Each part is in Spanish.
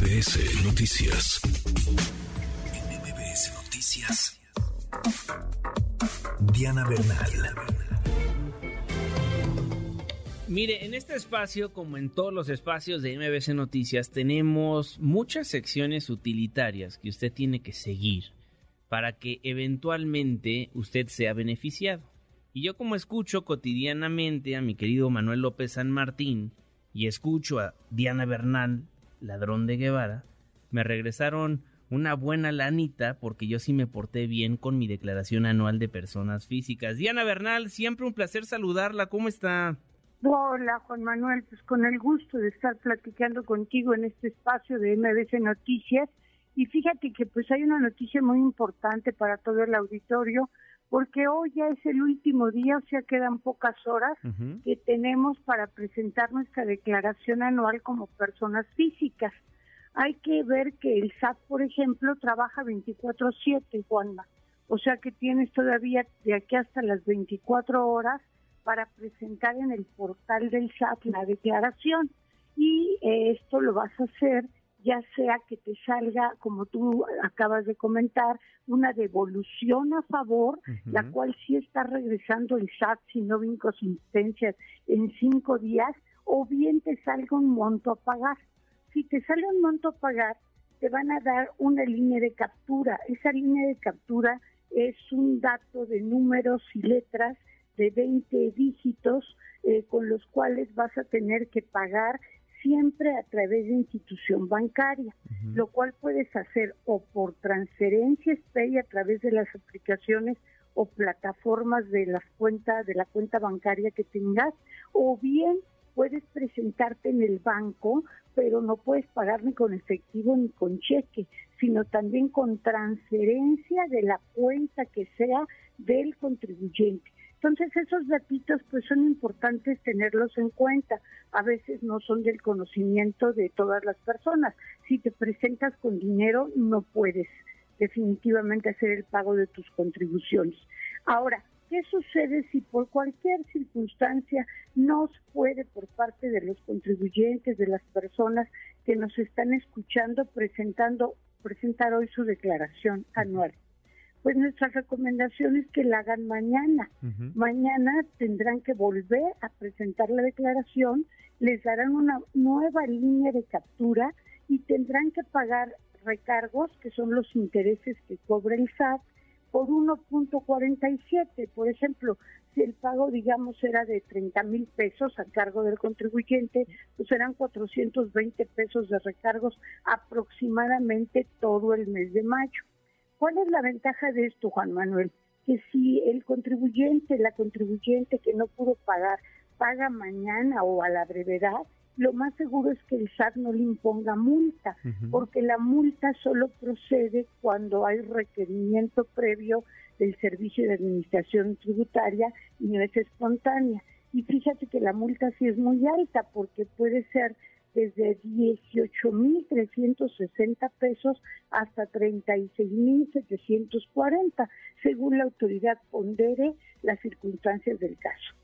MBS Noticias. MBS Noticias. Diana Bernal. Mire, en este espacio, como en todos los espacios de MBC Noticias, tenemos muchas secciones utilitarias que usted tiene que seguir para que eventualmente usted sea beneficiado. Y yo como escucho cotidianamente a mi querido Manuel López San Martín y escucho a Diana Bernal, ladrón de Guevara, me regresaron una buena lanita porque yo sí me porté bien con mi declaración anual de personas físicas. Diana Bernal, siempre un placer saludarla. ¿Cómo está? Hola Juan Manuel, pues con el gusto de estar platicando contigo en este espacio de MBC Noticias. Y fíjate que pues hay una noticia muy importante para todo el auditorio, porque hoy ya es el último día, o sea, quedan pocas horas que tenemos para presentar nuestra declaración anual como personas físicas. Hay que ver que el SAT, por ejemplo, trabaja 24/7, Juanma. O sea que tienes todavía de aquí hasta las 24 horas para presentar en el portal del SAT la declaración y eh, esto lo vas a hacer ya sea que te salga, como tú acabas de comentar, una devolución a favor, la cual sí está regresando el SAT si no hubo inconsistencias en cinco días, o bien te salga un monto a pagar. Si te sale un monto a pagar, te van a dar una línea de captura. Esa línea de captura es un dato de números y letras de 20 dígitos eh, con los cuales vas a tener que pagar siempre a través de institución bancaria, lo cual puedes hacer o por transferencia y a través de las aplicaciones o plataformas de las cuentas de la cuenta bancaria que tengas o bien puedes presentarte en el banco, pero no puedes pagar ni con efectivo ni con cheque, sino también con transferencia de la cuenta que sea del contribuyente. Entonces esos datitos pues son importantes tenerlos en cuenta. A veces no son del conocimiento de todas las personas. Si te presentas con dinero no puedes definitivamente hacer el pago de tus contribuciones. Ahora, ¿qué sucede si por cualquier circunstancia no se puede por parte de los contribuyentes, de las personas que nos están escuchando presentando presentar hoy su declaración anual? Pues nuestra recomendación es que la hagan mañana. Mañana tendrán que volver a presentar la declaración, les darán una nueva línea de captura y tendrán que pagar recargos, que son los intereses que cobra el SAT, por 1.47. Por ejemplo, si el pago, digamos, era de 30 mil pesos a cargo del contribuyente, pues serán 420 pesos de recargos aproximadamente todo el mes de mayo. ¿Cuál es la ventaja de esto, Juan Manuel? Que si el contribuyente, la contribuyente que no pudo pagar, paga mañana o a la brevedad, lo más seguro es que el SAT no le imponga multa, porque la multa solo procede cuando hay requerimiento previo del Servicio de Administración Tributaria y no es espontánea. Y fíjate que la multa sí es muy alta, porque puede ser desde 18.360 pesos hasta 36.740, según la autoridad pondere las circunstancias del caso.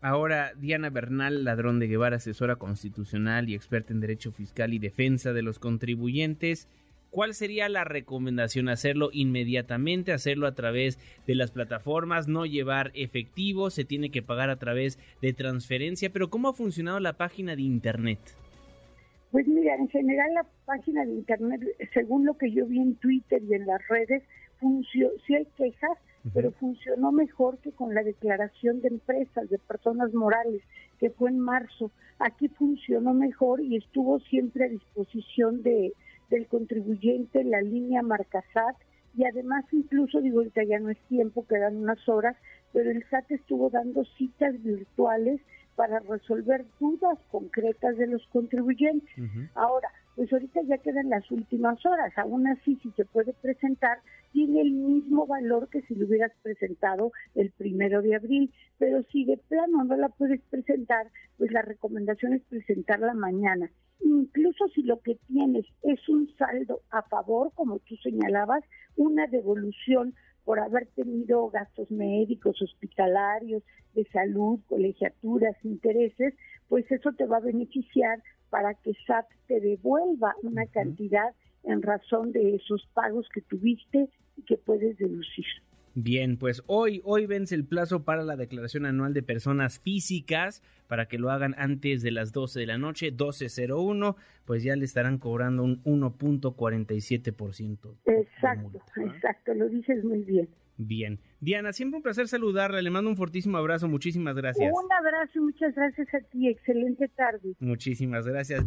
Ahora, Diana Bernal, ladrón de Guevara, asesora constitucional y experta en derecho fiscal y defensa de los contribuyentes. ¿Cuál sería la recomendación? ¿Hacerlo inmediatamente? ¿Hacerlo a través de las plataformas? ¿No llevar efectivo? ¿Se tiene que pagar a través de transferencia? Pero ¿cómo ha funcionado la página de Internet? Pues mira, en general la página de internet, según lo que yo vi en Twitter y en las redes, funcionó, sí hay quejas, pero funcionó mejor que con la declaración de empresas, de personas morales, que fue en marzo. Aquí funcionó mejor y estuvo siempre a disposición de, del contribuyente la línea Marcasat y además incluso, digo, ahorita ya no es tiempo, quedan unas horas, pero el SAT estuvo dando citas virtuales para resolver dudas concretas de los contribuyentes. Ahora, pues ahorita ya quedan las últimas horas, aún así si se puede presentar, tiene el mismo valor que si lo hubieras presentado el primero de abril, pero si de plano no la puedes presentar, pues la recomendación es presentarla mañana. Incluso si lo que tienes es un saldo a favor, como tú señalabas, una devolución por haber tenido gastos médicos, hospitalarios, de salud, colegiaturas, intereses, pues eso te va a beneficiar para que SAT te devuelva una cantidad en razón de esos pagos que tuviste y que puedes deducir. Bien, pues hoy, hoy vence el plazo para la declaración anual de personas físicas para que lo hagan antes de las 12 de la noche, 12.01, pues ya le estarán cobrando un 1.47%. Exacto, exacto, lo dices muy bien. Bien. Diana, siempre un placer saludarla, le mando un fortísimo abrazo, muchísimas gracias. Un abrazo y muchas gracias a ti, excelente tarde. Muchísimas gracias.